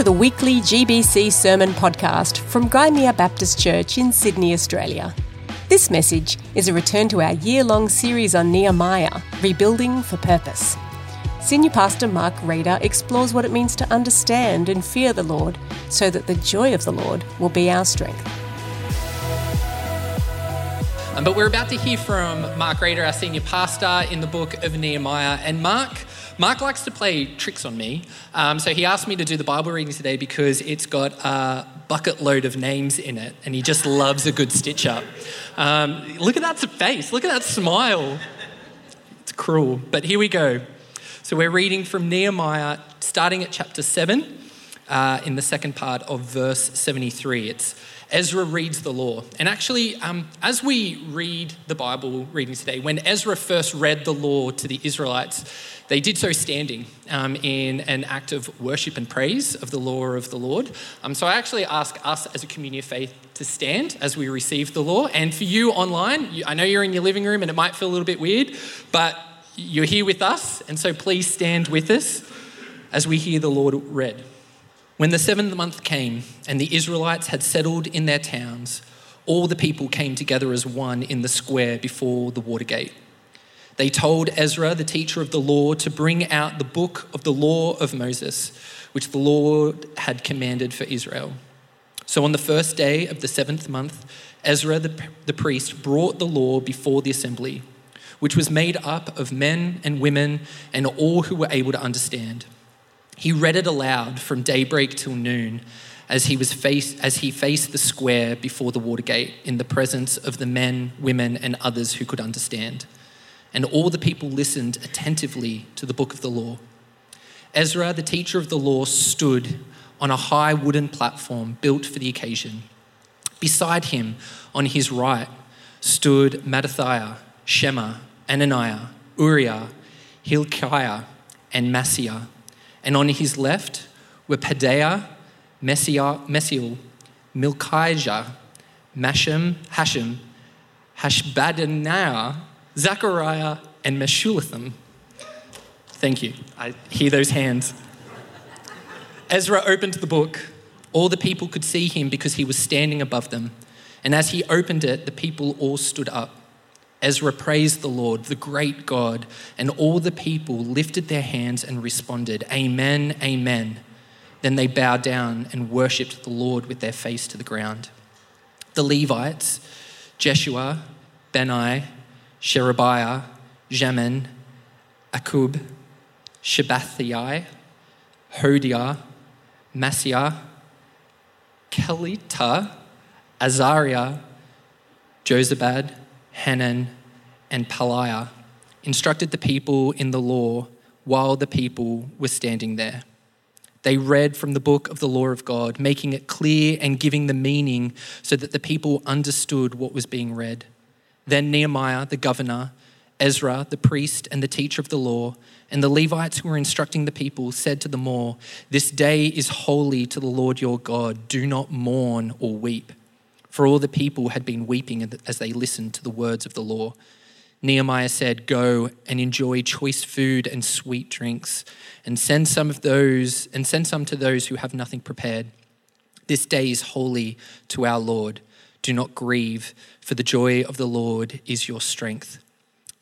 to the weekly GBC Sermon Podcast from Gymea Baptist Church in Sydney, Australia. This message is a return to our year long series on Nehemiah, Rebuilding for Purpose. Senior Pastor Marc Rader explores what it means to understand and fear the Lord so that the joy of the Lord will be our strength. Um, but we're about to hear from Marc Rader, our senior pastor, in the book of Nehemiah. And Marc Marc likes to play tricks on me. Um, so he asked me to do the Bible reading today because it's got a bucket load of names in it and he just loves a good stitch up. Um, look at that face. Look at that smile. It's cruel. But here we go. So we're reading from Nehemiah, starting at chapter 7, uh, in the second part of verse 73. It's Ezra reads the law. And actually, um, as we read the Bible reading today, when Ezra first read the law to the Israelites, they did so standing um, in an act of worship and praise of the law of the Lord. Um, so I actually ask us as a community of faith to stand as we receive the law. And for you online, I know you're in your living room and it might feel a little bit weird, but you're here with us. And so please stand with us as we hear the Lord read. When the seventh month came and the Israelites had settled in their towns, all the people came together as one in the square before the water gate. They told Ezra, the teacher of the law, to bring out the book of the law of Moses, which the Lord had commanded for Israel. So on the first day of the seventh month, Ezra the, the priest brought the law before the assembly, which was made up of men and women and all who were able to understand. He read it aloud from daybreak till noon as he, was face, as he faced the square before the Watergate in the presence of the men, women, and others who could understand and all the people listened attentively to the book of the law. Ezra, the teacher of the law, stood on a high wooden platform built for the occasion. Beside him, on his right, stood Mattithiah, Shema, Ananiah, Uriah, Hilkiah, and Maaseiah. And on his left were Pedaiah, Mishael, Malkijah, Mashem, Hashem, Hashbadaniah, Zechariah, and Meshulathim. Thank you. I hear those hands. Ezra opened the book. All the people could see him because he was standing above them. And as he opened it, the people all stood up. Ezra praised the Lord, the great God, and all the people lifted their hands and responded, Amen, Amen. Then they bowed down and worshipped the Lord with their face to the ground. The Levites, Jeshua, Bani, Sherebiah, Jamin, Akkub, Shabbethai, Hodiah, Maaseiah, Kelita, Azariah, Jozabad, Hanan, and Pelaiah instructed the people in the law while the people were standing there. They read from the book of the law of God, making it clear and giving the meaning so that the people understood what was being read. Then Nehemiah, the governor, Ezra, the priest and the teacher of the law, and the Levites who were instructing the people said to them all, This day is holy to the Lord your God. Do not mourn or weep. For all the people had been weeping as they listened to the words of the law. Nehemiah said, Go and enjoy choice food and sweet drinks, and send some of those, and send some to those who have nothing prepared. This day is holy to our Lord. Do not grieve, for the joy of the Lord is your strength.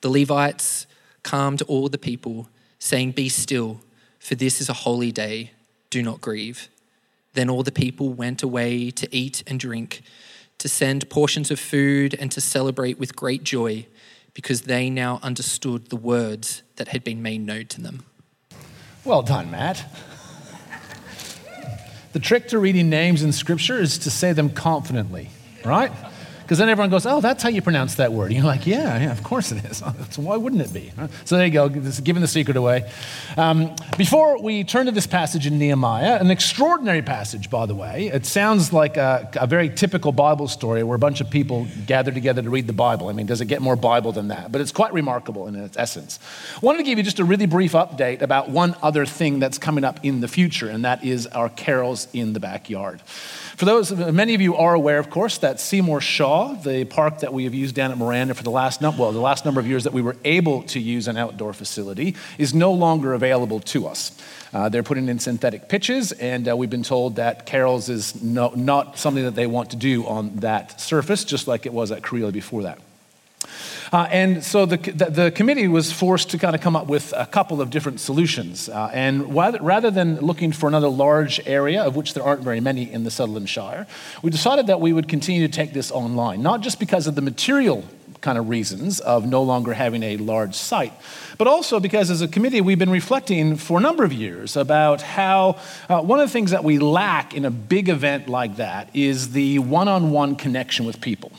The Levites calmed all the people, saying, Be still, for this is a holy day. Do not grieve. Then all the people went away to eat and drink, to send portions of food, and to celebrate with great joy, because they now understood the words that had been made known to them. Well done, Matt. The trick to reading names in Scripture is to say them confidently right? Because then everyone goes, oh, that's how you pronounce that word. And you're like, yeah, yeah, of course it is. so why wouldn't it be? So there you go, giving the secret away. Um, before we turn to this passage in Nehemiah, an extraordinary passage, by the way. It sounds like a, a very typical Bible story where a bunch of people gather together to read the Bible. I mean, does it get more Bible than that? But it's quite remarkable in its essence. I wanted to give you just a really brief update about one other thing that's coming up in the future, and that is our carols in the backyard. For those, many of you are aware, of course, that Seymour Shaw, the park that we have used down at Miranda for the last, num- well, the last number of years that we were able to use an outdoor facility, is no longer available to us. Uh, they're putting in synthetic pitches, and uh, we've been told that Carol's is no, not something that they want to do on that surface, just like it was at Kareela before that. Uh, and so the, the, the, committee was forced to kind of come up with a couple of different solutions. Uh, and rather, rather, than looking for another large area, of which there aren't very many in the Sutherland Shire, we decided that we would continue to take this online, not just because of the material kind of reasons of no longer having a large site, but also because as a committee we've been reflecting for a number of years about how uh, one of the things that we lack in a big event like that is the one on one connection with people.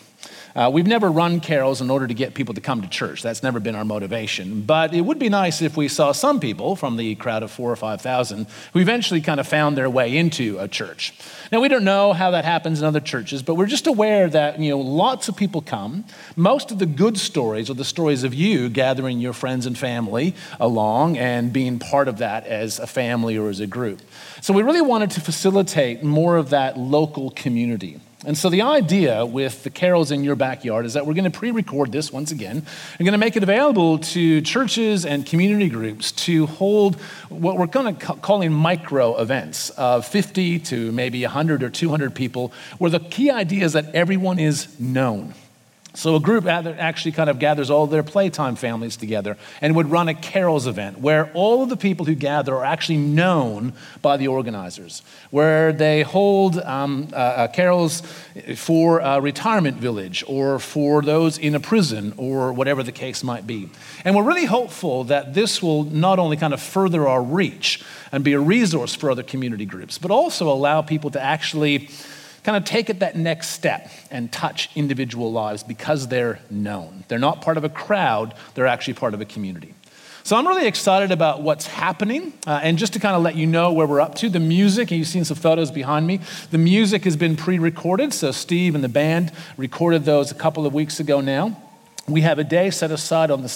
Uh, we've never run carols in order to get people to come to church. That's never been our motivation. But it would be nice if we saw some people from the crowd of four or 5,000 who eventually kind of found their way into a church. Now, we don't know how that happens in other churches, but we're just aware that, you know, lots of people come. Most of the good stories are the stories of you gathering your friends and family along and being part of that as a family or as a group. So we really wanted to facilitate more of that local community. And so the idea with the carols in your backyard is that we're going to pre-record this once again. We're going to make it available to churches and community groups to hold what we're going to calling micro events of 50 to maybe 100 or 200 people, where the key idea is that everyone is known. So a group actually kind of gathers all their playtime families together and would run a carols event where all of the people who gather are actually known by the organizers, where they hold um, uh, uh, carols for a retirement village or for those in a prison or whatever the case might be. And we're really hopeful that this will not only kind of further our reach and be a resource for other community groups, but also allow people to actually kind of take it that next step and touch individual lives because they're known. They're not part of a crowd, they're actually part of a community. So I'm really excited about what's happening. Uh, and just to kind of let you know where we're up to, the music, and you've seen some photos behind me, the music has been pre recorded. So Steve and the band recorded those a couple of weeks ago now. We have a day set aside on the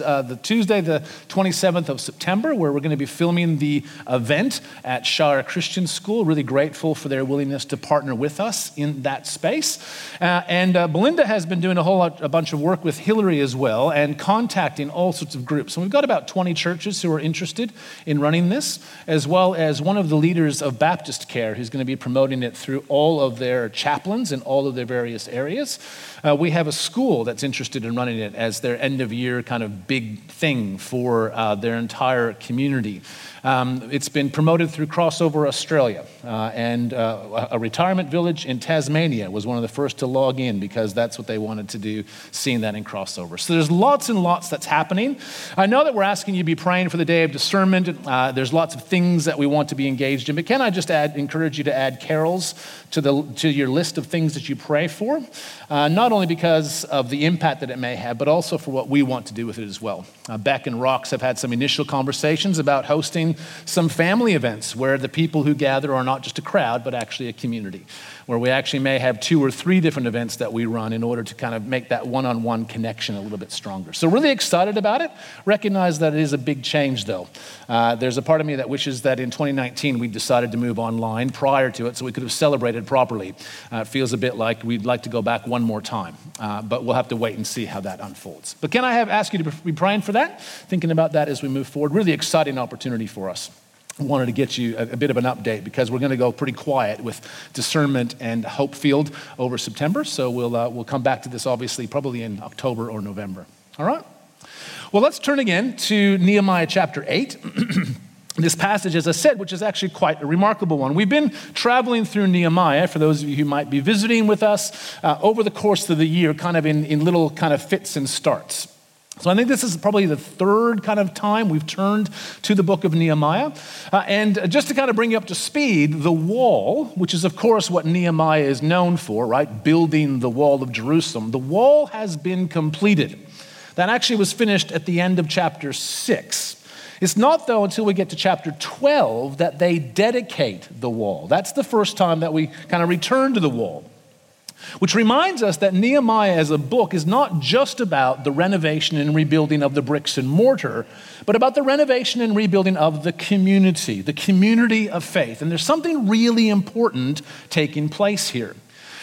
uh, the Tuesday, the 27th of September, where we're going to be filming the event at Shara Christian School. Really grateful for their willingness to partner with us in that space. Uh, and uh, Belinda has been doing a whole lot, a bunch of work with Hillary as well, and contacting all sorts of groups. And we've got about 20 churches who are interested in running this, as well as one of the leaders of Baptist Care who's going to be promoting it through all of their chaplains in all of their various areas. Uh, we have a school that's interested in running it as their end of year kind of big thing for uh, their entire community. Um, it's been promoted through Crossover Australia, uh, and uh, a retirement village in Tasmania was one of the first to log in because that's what they wanted to do, seeing that in Crossover. So there's lots and lots that's happening. I know that we're asking you to be praying for the day of discernment. Uh, there's lots of things that we want to be engaged in, but can I just add, encourage you to add carols to, the, to your list of things that you pray for? Uh, not only because of the impact that it may have, but also for what we want to do with it as well. Uh, Beck and Rox have had some initial conversations about hosting some family events where the people who gather are not just a crowd, but actually a community where we actually may have two or three different events that we run in order to kind of make that one on one connection a little bit stronger. So, really excited about it. Recognize that it is a big change, though. Uh, there's a part of me that wishes that in 2019 we decided to move online prior to it so we could have celebrated properly. Uh, it feels a bit like we'd like to go back one more time, uh, but we'll have to wait and see how that unfolds. But can I have ask you to be praying for that, thinking about that as we move forward? Really exciting opportunity for us wanted to get you a, a, bit of an update because we're going to go pretty quiet with discernment and hope field over September. So we'll, uh, we'll come back to this obviously probably in October or November. All right? Well, let's turn again to Nehemiah chapter 8. this passage, as I said, which is actually quite a remarkable one. We've been traveling through Nehemiah, for those of you who might be visiting with us, uh, over the course of the year, kind of in, in little kind of fits and starts. So I think this is probably the third kind of time we've turned to the book of Nehemiah. Uh, and just to kind of bring you up to speed, the wall, which is of course what Nehemiah is known for, right? Building the wall of Jerusalem, the wall has been completed. That actually was finished at the end of chapter 6. It's not, though, until we get to chapter 12 that they dedicate the wall. That's the first time that we kind of return to the wall. Which reminds us that Nehemiah as a book is not just about the renovation and rebuilding of the bricks and mortar, but about the renovation and rebuilding of the community, the community of faith. And there's something really important taking place here.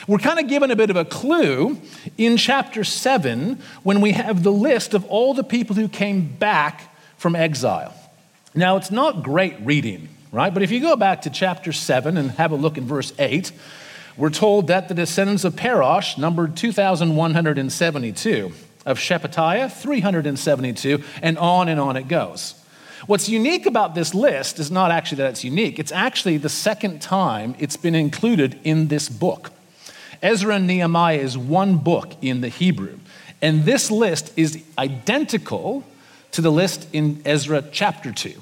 We're kind of given a bit of a clue in chapter 7 when we have the list of all the people who came back from exile. Now, it's not great reading, right? But if you go back to chapter 7 and have a look in verse 8, we're told that the descendants of Parosh numbered 2,172, of Shephatiah, 372, and on and on it goes. What's unique about this list is not actually that it's unique, it's actually the second time it's been included in this book. Ezra and Nehemiah is one book in the Hebrew, and this list is identical to the list in Ezra chapter 2.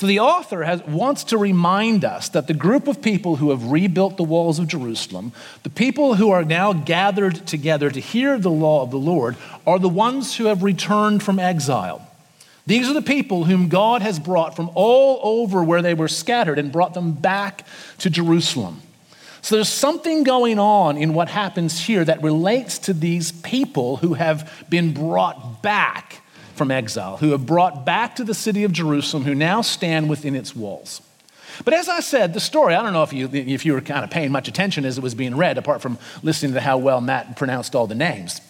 So the author has, wants to remind us that the group of people who have rebuilt the walls of Jerusalem, the people who are now gathered together to hear the law of the Lord, are the ones who have returned from exile. These are the people whom God has brought from all over where they were scattered and brought them back to Jerusalem. So there's something going on in what happens here that relates to these people who have been brought back from exile, who have brought back to the city of Jerusalem, who now stand within its walls. But as I said, the story, I don't know if you, if you were kind of paying much attention as it was being read, apart from listening to how well Matt pronounced all the names,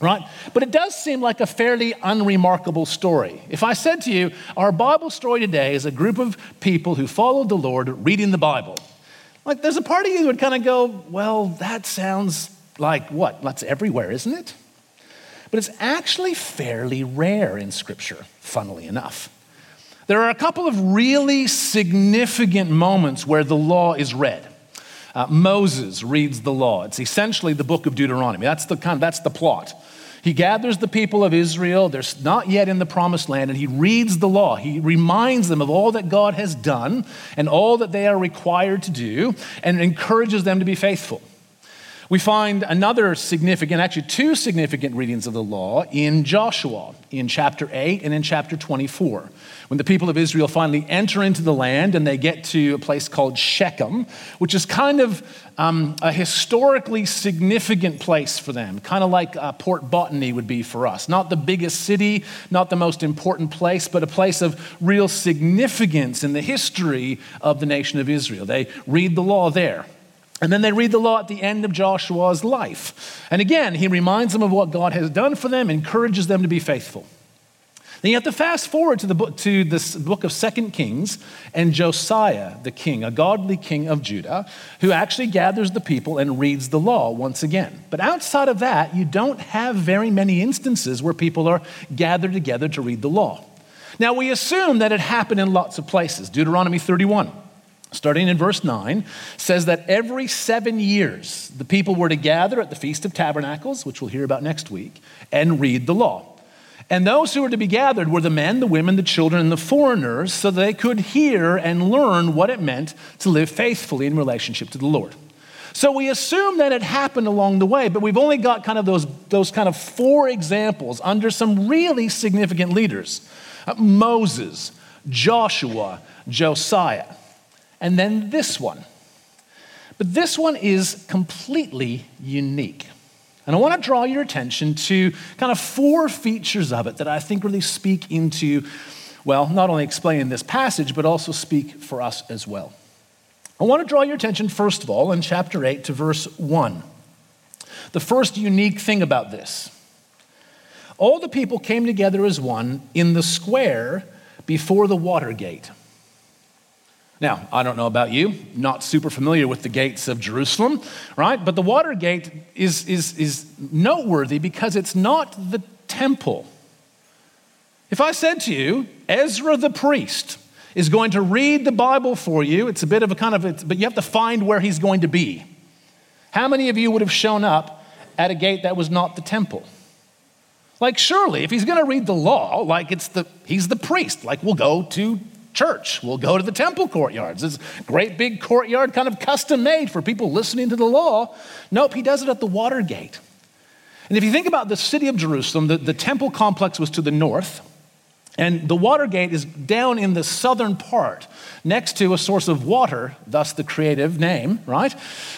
right? But it does seem like a fairly unremarkable story. If I said to you, our Bible story today is a group of people who followed the Lord reading the Bible, like there's a part of you that would kind of go, well, that sounds like what? That's everywhere, isn't it? But it's actually fairly rare in Scripture, funnily enough. There are a couple of really significant moments where the law is read. Uh, Moses reads the law. It's essentially the book of Deuteronomy. That's the, kind of, that's the plot. He gathers the people of Israel. They're not yet in the promised land, and he reads the law. He reminds them of all that God has done and all that they are required to do and encourages them to be faithful. We find another significant, actually, two significant readings of the law in Joshua, in chapter 8 and in chapter 24. When the people of Israel finally enter into the land and they get to a place called Shechem, which is kind of um, a historically significant place for them, kind of like uh, Port Botany would be for us. Not the biggest city, not the most important place, but a place of real significance in the history of the nation of Israel. They read the law there. And then they read the law at the end of Joshua's life. And again, he reminds them of what God has done for them, encourages them to be faithful. Then you have to fast forward to the book, to this book of Second Kings and Josiah, the king, a godly king of Judah, who actually gathers the people and reads the law once again. But outside of that, you don't have very many instances where people are gathered together to read the law. Now, we assume that it happened in lots of places. Deuteronomy 31 starting in verse 9, says that every seven years the people were to gather at the Feast of Tabernacles, which we'll hear about next week, and read the law. And those who were to be gathered were the men, the women, the children, and the foreigners, so they could hear and learn what it meant to live faithfully in relationship to the Lord. So we assume that it happened along the way, but we've only got kind of those, those kind of four examples under some really significant leaders uh, Moses, Joshua, Josiah and then this one. But this one is completely unique. And I want to draw your attention to kind of four features of it that I think really speak into, well, not only explaining this passage, but also speak for us as well. I want to draw your attention, first of all, in chapter 8 to verse 1. The first unique thing about this all the people came together as one in the square before the water gate. Now, I don't know about you, not super familiar with the gates of Jerusalem, right? But the water gate is, is, is noteworthy because it's not the temple. If I said to you, Ezra the priest is going to read the Bible for you, it's a bit of a kind of, but you have to find where he's going to be. How many of you would have shown up at a gate that was not the temple? Like, surely, if he's going to read the law, like it's the, he's the priest, like we'll go to church. We'll go to the temple courtyards. It's a great big courtyard, kind of custom made for people listening to the law. Nope, he does it at the water gate. And if you think about the city of Jerusalem, the, the temple complex was to the north, And the water gate is down in the southern part, next to a source of water, thus the creative name, right?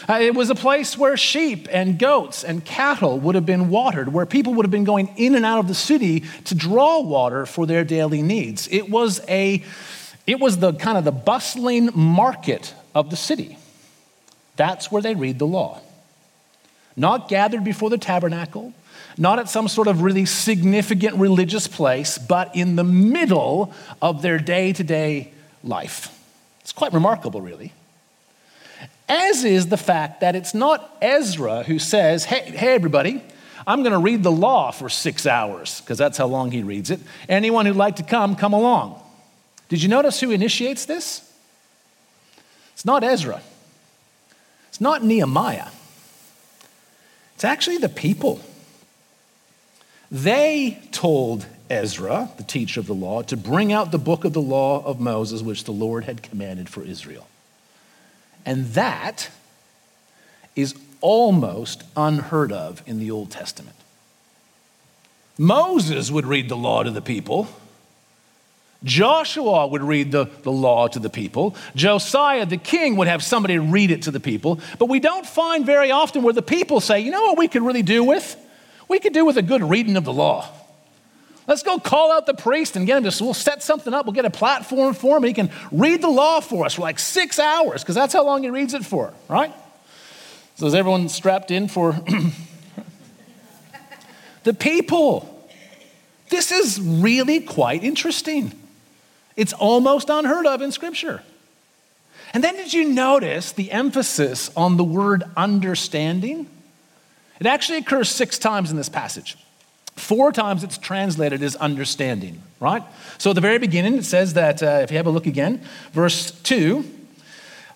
Uh, it was a place where sheep and goats and cattle would have been watered, where people would have been going in and out of the city to draw water for their daily needs. It was a it was the kind of the bustling market of the city. That's where they read the law. Not gathered before the tabernacle, not at some sort of really significant religious place, but in the middle of their day to day life. It's quite remarkable, really. As is the fact that it's not Ezra who says, hey, hey everybody, I'm going to read the law for six hours, because that's how long he reads it. Anyone who'd like to come, come along. Did you notice who initiates this? It's not Ezra, it's not Nehemiah, it's actually the people. They told Ezra, the teacher of the law, to bring out the book of the law of Moses, which the Lord had commanded for Israel. And that is almost unheard of in the Old Testament. Moses would read the law to the people. Joshua would read the, the law to the people. Josiah, the king, would have somebody read it to the people. But we don't find very often where the people say, you know what we could really do with? We could do with a good reading of the law. Let's go call out the priest and get him to, we'll set something up. We'll get a platform for him. He can read the law for us for like six hours, because that's how long he reads it for, right? So is everyone strapped in for the people? This is really quite interesting. It's almost unheard of in Scripture. And then did you notice the emphasis on the word understanding? It actually occurs six times in this passage. Four times it's translated as understanding, right? So at the very beginning, it says that, uh, if you have a look again, verse 2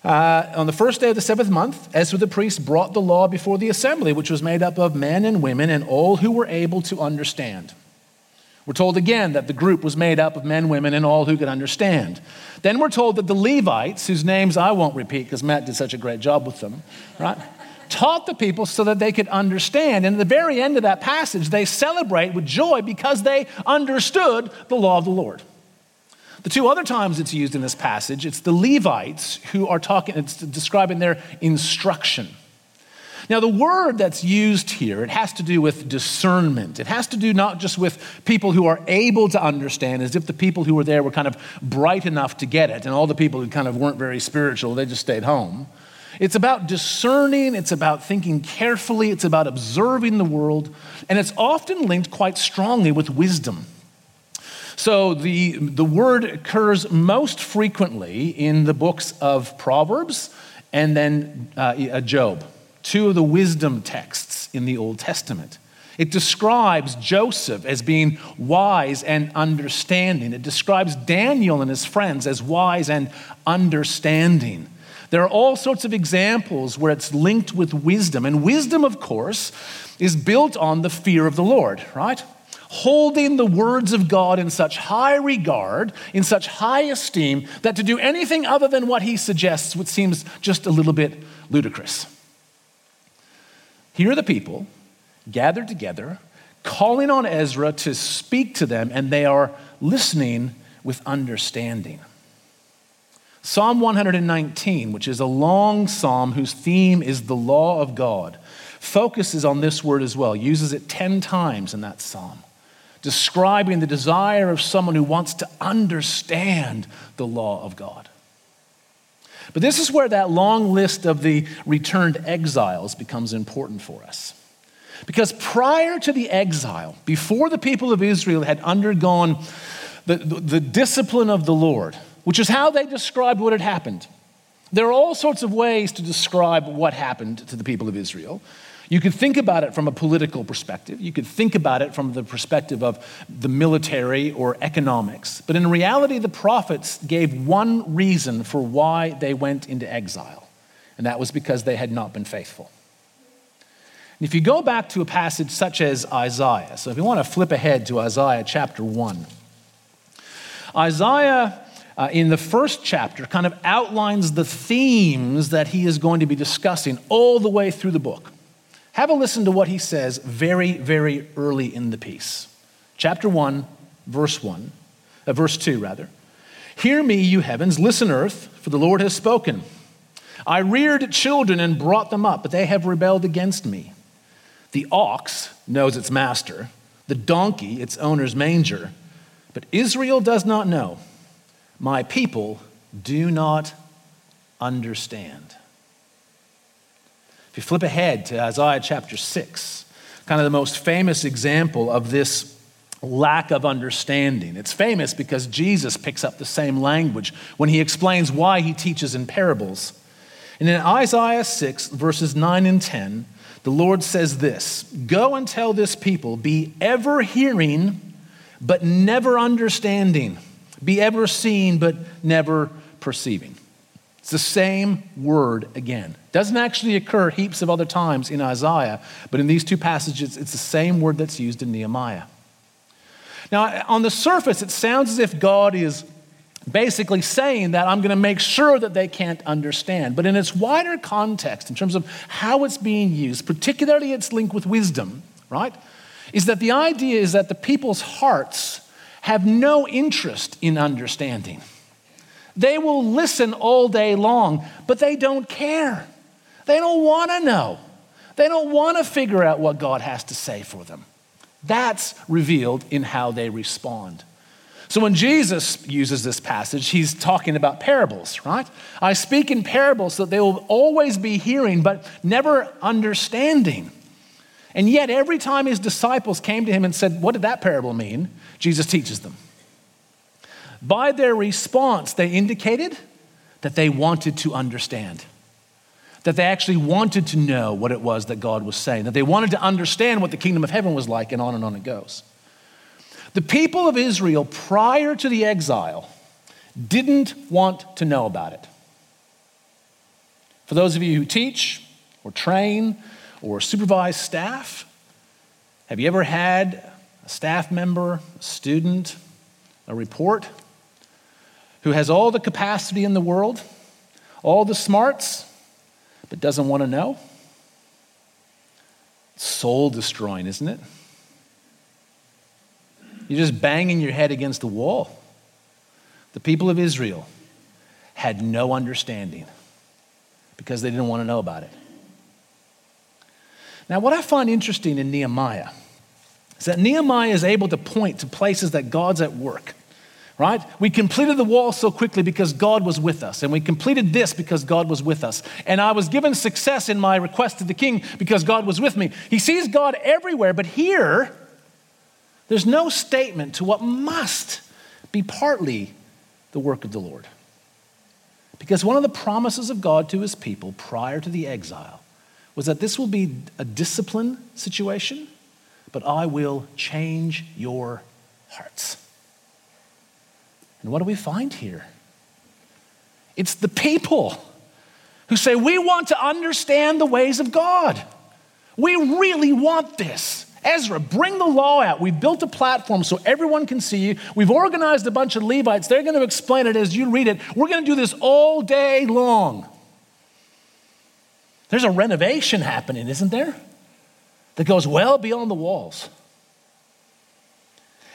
uh, on the first day of the seventh month, Ezra the priest brought the law before the assembly, which was made up of men and women and all who were able to understand. We're told again that the group was made up of men, women, and all who could understand. Then we're told that the Levites, whose names I won't repeat because Matt did such a great job with them, right? taught the people so that they could understand. And at the very end of that passage, they celebrate with joy because they understood the law of the Lord. The two other times it's used in this passage, it's the Levites who are talking, it's describing their instruction. Now, the word that's used here, it has to do with discernment. It has to do not just with people who are able to understand, as if the people who were there were kind of bright enough to get it, and all the people who kind of weren't very spiritual, they just stayed home. It's about discerning, it's about thinking carefully, it's about observing the world, and it's often linked quite strongly with wisdom. So the, the word occurs most frequently in the books of Proverbs and then uh, Job, two of the wisdom texts in the Old Testament. It describes Joseph as being wise and understanding. It describes Daniel and his friends as wise and understanding. There are all sorts of examples where it's linked with wisdom. And wisdom, of course, is built on the fear of the Lord, right? Holding the words of God in such high regard, in such high esteem, that to do anything other than what he suggests would seems just a little bit ludicrous. Here are the people gathered together, calling on Ezra to speak to them, and they are listening with understanding. Psalm 119, which is a long psalm whose theme is the law of God, focuses on this word as well, uses it 10 times in that psalm, describing the desire of someone who wants to understand the law of God. But this is where that long list of the returned exiles becomes important for us. Because prior to the exile, before the people of Israel had undergone the, the, the discipline of the Lord, which is how they described what had happened. There are all sorts of ways to describe what happened to the people of Israel. You could think about it from a political perspective. You could think about it from the perspective of the military or economics. But in reality, the prophets gave one reason for why they went into exile, and that was because they had not been faithful. And if you go back to a passage such as Isaiah, so if you want to flip ahead to Isaiah chapter 1, Isaiah uh, in the first chapter kind of outlines the themes that he is going to be discussing all the way through the book. Have a listen to what he says very, very early in the piece. Chapter 1, verse 1. Uh, verse 2, rather. Hear me, you heavens, listen, earth, for the Lord has spoken. I reared children and brought them up, but they have rebelled against me. The ox knows its master, the donkey its owner's manger, but Israel does not know. My people do not understand. If you flip ahead to Isaiah chapter 6, kind of the most famous example of this lack of understanding. It's famous because Jesus picks up the same language when he explains why he teaches in parables. And in Isaiah 6, verses 9 and 10, the Lord says this Go and tell this people, be ever hearing, but never understanding, be ever seeing, but never perceiving. It's the same word again. Doesn't actually occur heaps of other times in Isaiah, but in these two passages, it's the same word that's used in Nehemiah. Now, on the surface, it sounds as if God is basically saying that I'm going to make sure that they can't understand. But in its wider context, in terms of how it's being used, particularly its link with wisdom, right, is that the idea is that the people's hearts have no interest in understanding. They will listen all day long, but they don't care. They don't want to know. They don't want to figure out what God has to say for them. That's revealed in how they respond. So when Jesus uses this passage, he's talking about parables, right? I speak in parables so that they will always be hearing, but never understanding. And yet, every time his disciples came to him and said, What did that parable mean? Jesus teaches them. By their response, they indicated that they wanted to understand, that they actually wanted to know what it was that God was saying, that they wanted to understand what the kingdom of heaven was like, and on and on it goes. The people of Israel prior to the exile didn't want to know about it. For those of you who teach or train or supervise staff, have you ever had a staff member, a student, a report who has all the capacity in the world, all the smarts, but doesn't want to know? Soul destroying, isn't it? You're just banging your head against the wall. The people of Israel had no understanding because they didn't want to know about it. Now, what I find interesting in Nehemiah is that Nehemiah is able to point to places that God's at work, right? We completed the wall so quickly because God was with us, and we completed this because God was with us. And I was given success in my request to the king because God was with me. He sees God everywhere, but here, there's no statement to what must be partly the work of the Lord. Because one of the promises of God to his people prior to the exile was that this will be a discipline situation, but I will change your hearts. And what do we find here? It's the people who say, We want to understand the ways of God. We really want this. Ezra, bring the law out. We've built a platform so everyone can see you. We've organized a bunch of Levites. They're going to explain it as you read it. We're going to do this all day long. There's a renovation happening, isn't there? That goes well beyond the walls.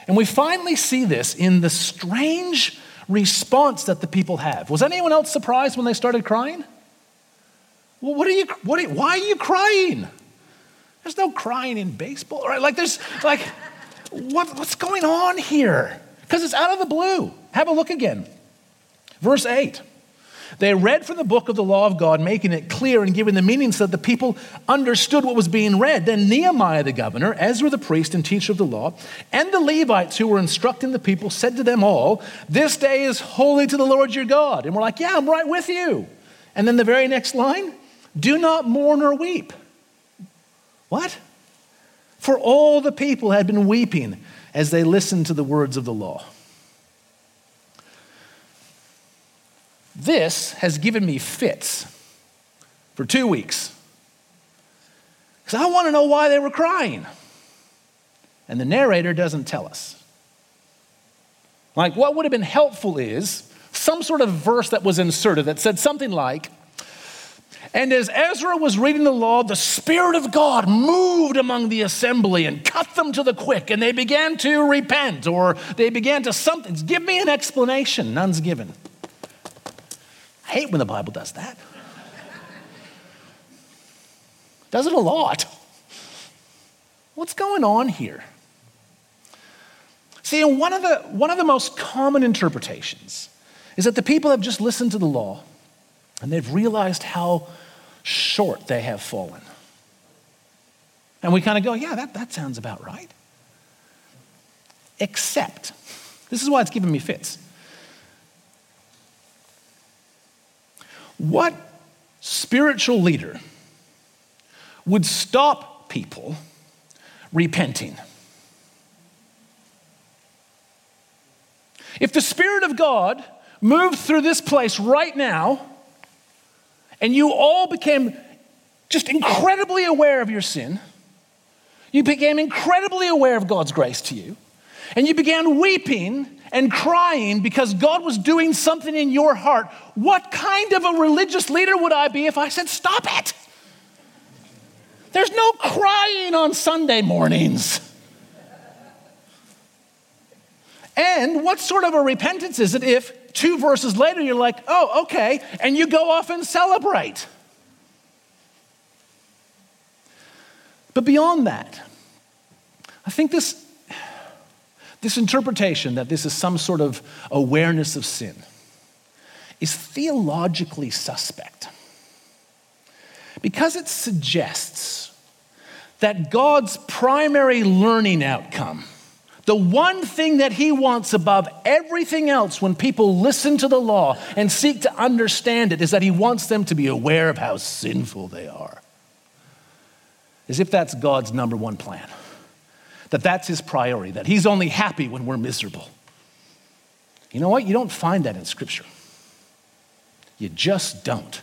And we finally see this in the strange response that the people have. Was anyone else surprised when they started crying? Well, what are you, what are why are you crying? There's no crying in baseball, right? Like, there's, like, what, what's going on here? Because it's out of the blue. Have a look again. Verse 8. They read from the book of the law of God, making it clear and giving the meaning so that the people understood what was being read. Then Nehemiah the governor, Ezra the priest and teacher of the law, and the Levites who were instructing the people said to them all, This day is holy to the Lord your God. And we're like, Yeah, I'm right with you. And then the very next line, Do not mourn or weep. What? For all the people had been weeping as they listened to the words of the law. This has given me fits for two weeks. Because I want to know why they were crying. And the narrator doesn't tell us. Like, what would have been helpful is some sort of verse that was inserted that said something like, And as Ezra was reading the law, the Spirit of God moved among the assembly and cut them to the quick, and they began to repent or they began to something. Give me an explanation. None's given. I hate when the Bible does that. Does it a lot. What's going on here? See, one of, the, one of the most common interpretations is that the people have just listened to the law and they've realized how short they have fallen. And we kind of go, yeah, that, that sounds about right. Except, this is why it's giving me fits. What spiritual leader would stop people repenting? If the Spirit of God moved through this place right now, and you all became just incredibly aware of your sin, you became incredibly aware of God's grace to you, and you began weeping and crying because God was doing something in your heart, what kind of a religious leader would I be if I said, Stop it? There's no crying on Sunday mornings. And what sort of a repentance is it if two verses later you're like, oh, okay, and you go off and celebrate? But beyond that, I think this, this interpretation that this is some sort of awareness of sin is theologically suspect because it suggests that God's primary learning outcome the one thing that he wants above everything else when people listen to the law and seek to understand it is that he wants them to be aware of how sinful they are. As if that's God's number one plan, that that's his priority, that he's only happy when we're miserable. You know what? You don't find that in Scripture. You just don't.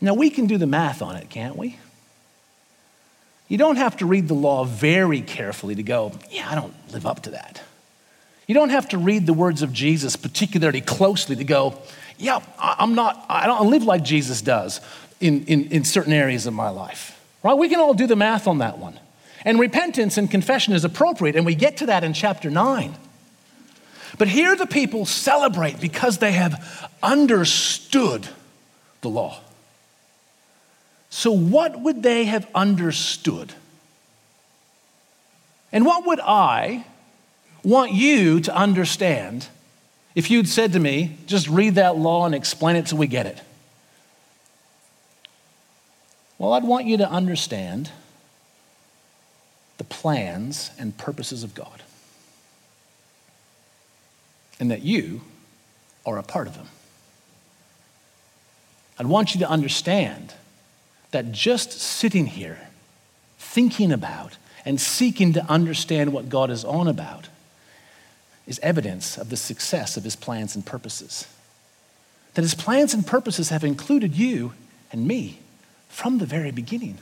Now, we can do the math on it, can't we? You don't have to read the law very carefully to go, yeah, I don't live up to that. You don't have to read the words of Jesus particularly closely to go, yeah, I'm not, I don't live like Jesus does in, in, in certain areas of my life. Right? We can all do the math on that one. And repentance and confession is appropriate, and we get to that in chapter 9. But here the people celebrate because they have understood the law. So, what would they have understood? And what would I want you to understand if you'd said to me, just read that law and explain it till we get it? Well, I'd want you to understand the plans and purposes of God, and that you are a part of them. I'd want you to understand that just sitting here, thinking about and seeking to understand what God is on about, is evidence of the success of his plans and purposes. That his plans and purposes have included you and me from the very beginning.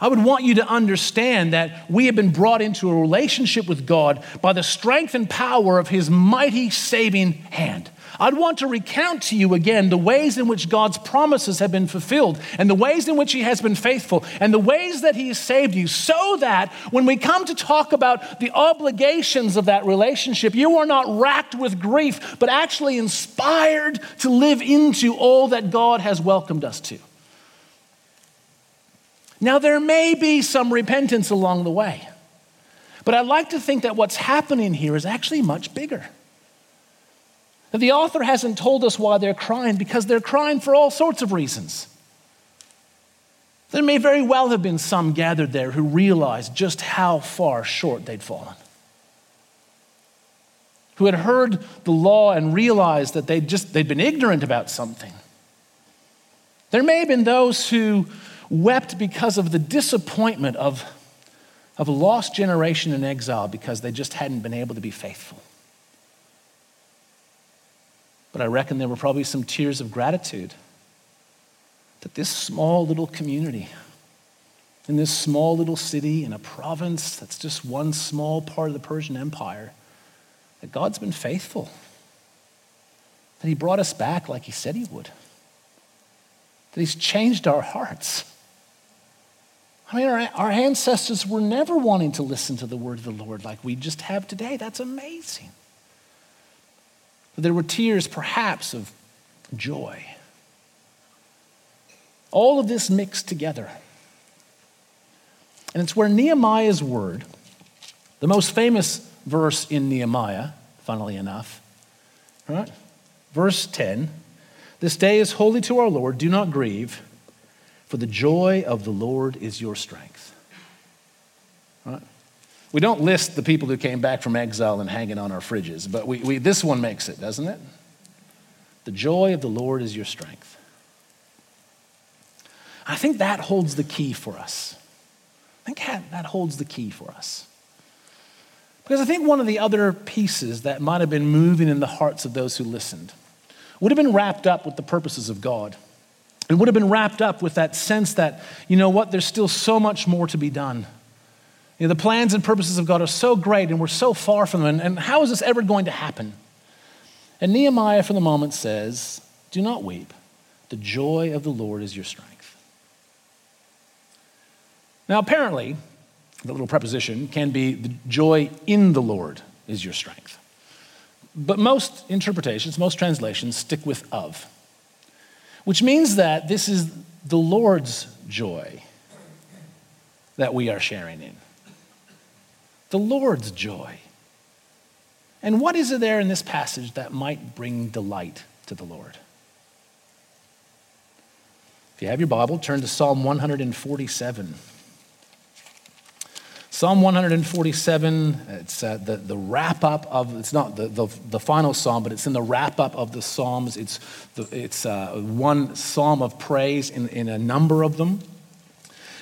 I would want you to understand that we have been brought into a relationship with God by the strength and power of his mighty saving hand. I'd want to recount to you again the ways in which God's promises have been fulfilled and the ways in which He has been faithful and the ways that He has saved you so that when we come to talk about the obligations of that relationship, you are not racked with grief, but actually inspired to live into all that God has welcomed us to. Now, there may be some repentance along the way, but I'd like to think that what's happening here is actually much bigger. The author hasn't told us why they're crying because they're crying for all sorts of reasons. There may very well have been some gathered there who realized just how far short they'd fallen, who had heard the law and realized that they'd just they'd been ignorant about something. There may have been those who wept because of the disappointment of, of a lost generation in exile because they just hadn't been able to be faithful. But I reckon there were probably some tears of gratitude that this small little community, in this small little city, in a province that's just one small part of the Persian Empire, that God's been faithful. that He brought us back like He said He would, that He's changed our hearts. I mean, our, our ancestors were never wanting to listen to the word of the Lord like we just have today. That's amazing. But there were tears, perhaps, of joy. All of this mixed together. And it's where Nehemiah's word, the most famous verse in Nehemiah, funnily enough, right? Verse 10 This day is holy to our Lord. Do not grieve, for the joy of the Lord is your strength. Right? We don't list the people who came back from exile and hanging on our fridges, but we, we, this one makes it, doesn't it? The joy of the Lord is your strength. I think that holds the key for us. I think that, holds the key for us. Because I think one of the other pieces that might have been moving in the hearts of those who listened would have been wrapped up with the purposes of God. It would have been wrapped up with that sense that, you know what, there's still so much more to be done. You know, the plans and purposes of God are so great and we're so far from them. And, and how is this ever going to happen? And Nehemiah, for the moment, says, Do not weep. The joy of the Lord is your strength. Now, apparently, the little preposition can be the joy in the Lord is your strength. But most interpretations, most translations stick with of, which means that this is the Lord's joy that we are sharing in. The Lord's joy. And what is there in this passage that might bring delight to the Lord? If you have your Bible, turn to Psalm 147. Psalm 147, it's uh, the, the wrap up of, it's not the, the, the, final psalm, but it's in the wrap up of the psalms. It's, the, it's uh, one psalm of praise in, in a number of them.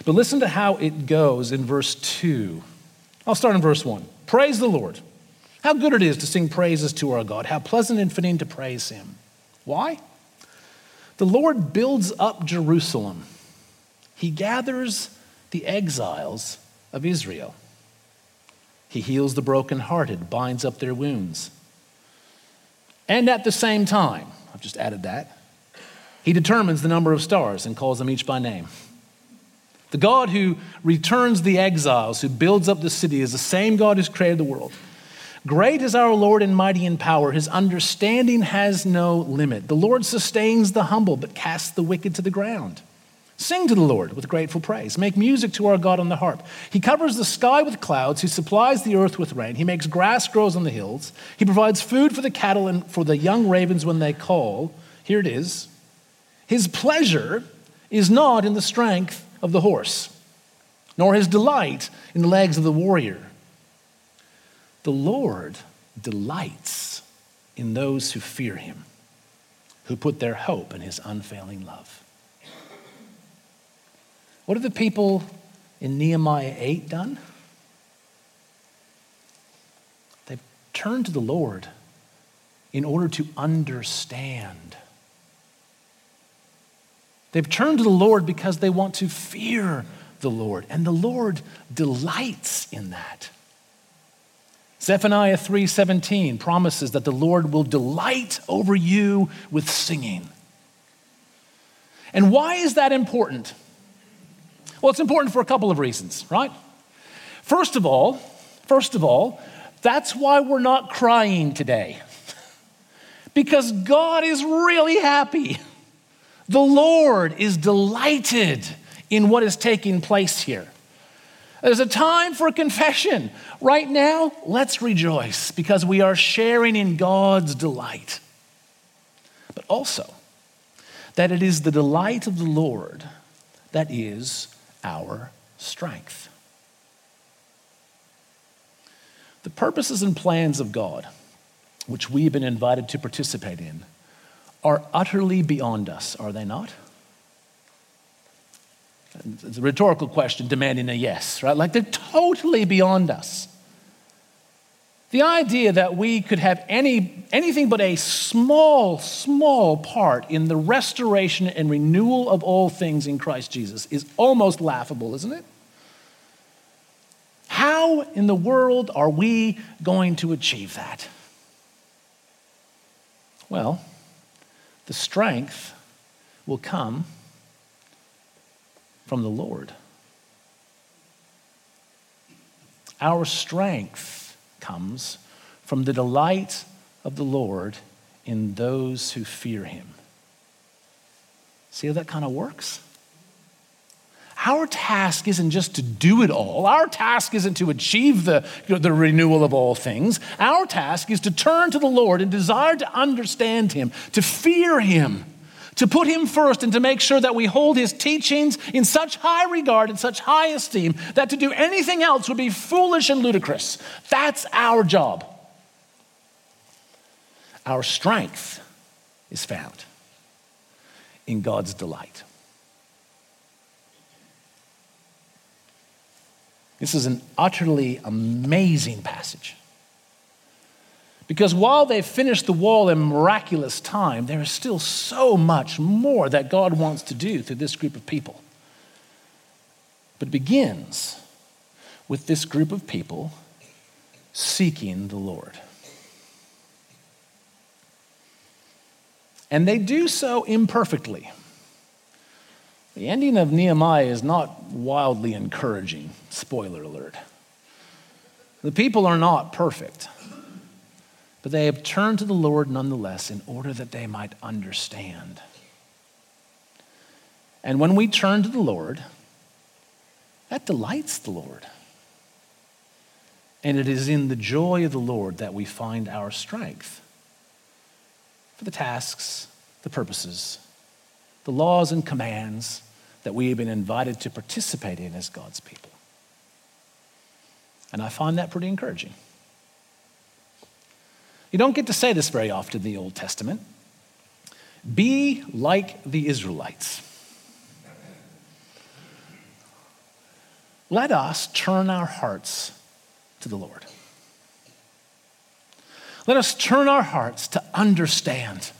But listen to how it goes in verse 2. I'll start in verse 1. Praise the Lord. How good it is to sing praises to our God. How pleasant and fitting to praise Him. Why? The Lord builds up Jerusalem, He gathers the exiles of Israel. He heals the brokenhearted, binds up their wounds. And at the same time, I've just added that, he determines the number of stars and calls them each by name. The God who returns the exiles, who builds up the city, is the same God who's created the world. Great is our Lord and mighty in power. His understanding has no limit. The Lord sustains the humble, but casts the wicked to the ground. Sing to the Lord with grateful praise. Make music to our God on the harp. He covers the sky with clouds. He supplies the earth with rain. He makes grass grows on the hills. He provides food for the cattle and for the young ravens when they call. Here it is. His pleasure is not in the strength of the horse, nor his delight in the legs of the warrior. The Lord delights in those who fear him, who put their hope in his unfailing love. What have the people in Nehemiah 8 done? They've turned to the Lord in order to understand. They've turned to the Lord because they want to fear the Lord, and the Lord delights in that. Zephaniah 3:17 promises that the Lord will delight over you with singing. And why is that important? Well, it's important for a couple of reasons, right? First of all, first of all, that's why we're not crying today. because God is really happy. The Lord is delighted in what is taking place here. There's a time for confession. Right now, let's rejoice because we are sharing in God's delight. But also, that it is the delight of the Lord that is our strength. The purposes and plans of God, which we have been invited to participate in, are utterly beyond us, are they not? It's a rhetorical question demanding a yes, right? Like they're totally beyond us. The idea that we could have any, anything but a small, small part in the restoration and renewal of all things in Christ Jesus is almost laughable, isn't it? How in the world are we going to achieve that? Well, the strength will come from the Lord. Our strength comes from the delight of the Lord in those who fear him. See how that kind of works? Our task isn't just to do it all. Our task isn't to achieve the, you know, the renewal of all things. Our task is to turn to the Lord and desire to understand Him, to fear Him, to put Him first, and to make sure that we hold His teachings in such high regard and such high esteem that to do anything else would be foolish and ludicrous. That's our job. Our strength is found in God's delight. This is an utterly amazing passage. Because while they've finished the wall in miraculous time, there is still so much more that God wants to do through this group of people. But it begins with this group of people seeking the Lord. And they do so imperfectly. The ending of Nehemiah is not wildly encouraging. Spoiler alert. The people are not perfect, but they have turned to the Lord nonetheless in order that they might understand. And when we turn to the Lord, that delights the Lord. And it is in the joy of the Lord that we find our strength for the tasks, the purposes, the laws and commands that we have been invited to participate in as God's people. And I find that pretty encouraging. You don't get to say this very often in the Old Testament. Be like the Israelites. Let us turn our hearts to the Lord. Let us turn our hearts to understand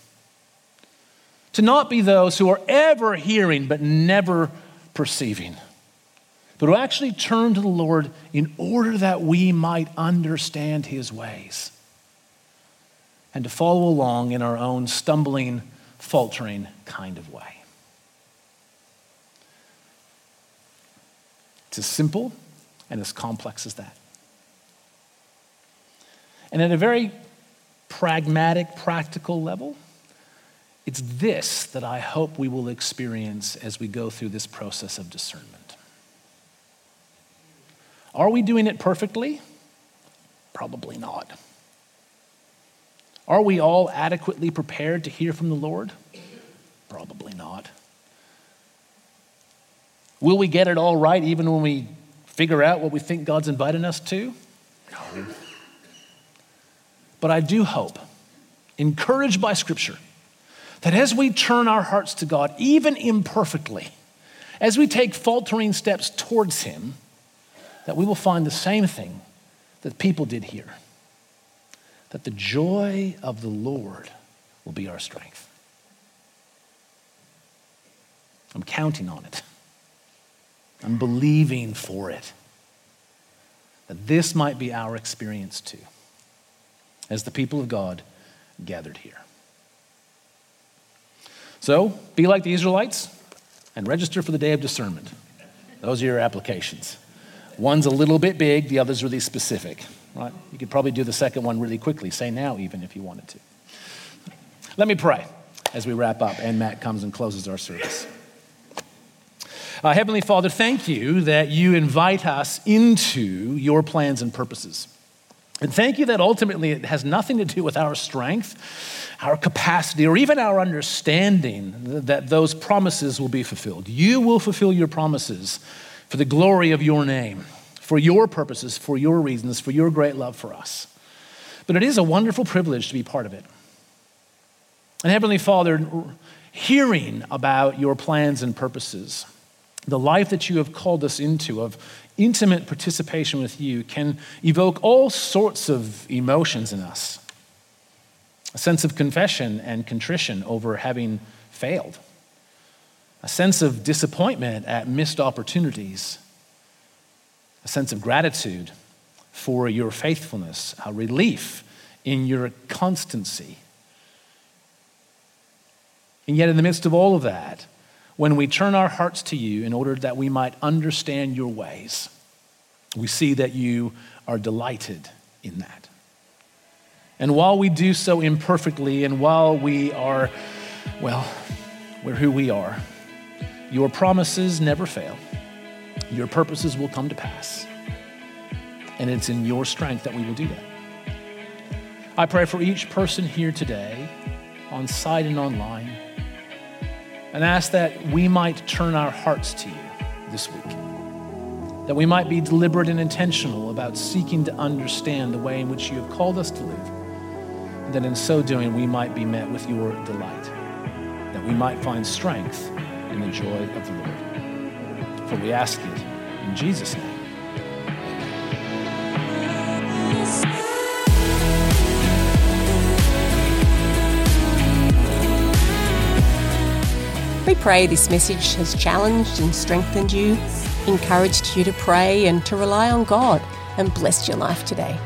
to not be those who are ever hearing but never perceiving, but who actually turn to the Lord in order that we might understand his ways and to follow along in our own stumbling, faltering kind of way. It's as simple and as complex as that. And at a very pragmatic, practical level, it's this that I hope we will experience as we go through this process of discernment. Are we doing it perfectly? Probably not. Are we all adequately prepared to hear from the Lord? Probably not. Will we get it all right even when we figure out what we think God's inviting us to? No. But I do hope, encouraged by Scripture, that as we turn our hearts to God, even imperfectly, as we take faltering steps towards Him, that we will find the same thing that people did here that the joy of the Lord will be our strength. I'm counting on it. I'm believing for it. That this might be our experience too, as the people of God gathered here. So be like the Israelites and register for the day of discernment. Those are your applications. One's a little bit big, the other's really specific. Right? You could probably do the second one really quickly, say now even if you wanted to. Let me pray as we wrap up and Matt comes and closes our service. Uh, Heavenly Father, thank you that you invite us into your plans and purposes. And thank you that ultimately it has nothing to do with our strength our capacity, or even our understanding that those promises will be fulfilled. You will fulfill your promises for the glory of your name, for your purposes, for your reasons, for your great love for us. But it is a wonderful privilege to be part of it. And Heavenly Father, hearing about your plans and purposes, the life that you have called us into of intimate participation with you, can evoke all sorts of emotions in us. A sense of confession and contrition over having failed, a sense of disappointment at missed opportunities, a sense of gratitude for your faithfulness, a relief in your constancy. And yet, in the midst of all of that, when we turn our hearts to you in order that we might understand your ways, we see that you are delighted in that. And while we do so imperfectly, and while we are, well, we're who we are, your promises never fail. Your purposes will come to pass. And it's in your strength that we will do that. I pray for each person here today, on site and online, and ask that we might turn our hearts to you this week. That we might be deliberate and intentional about seeking to understand the way in which you have called us to live. And that in so doing, we might be met with your delight. That we might find strength in the joy of the Lord. For we ask it in Jesus' name. We pray this message has challenged and strengthened you, encouraged you to pray and to rely on God, and blessed your life today.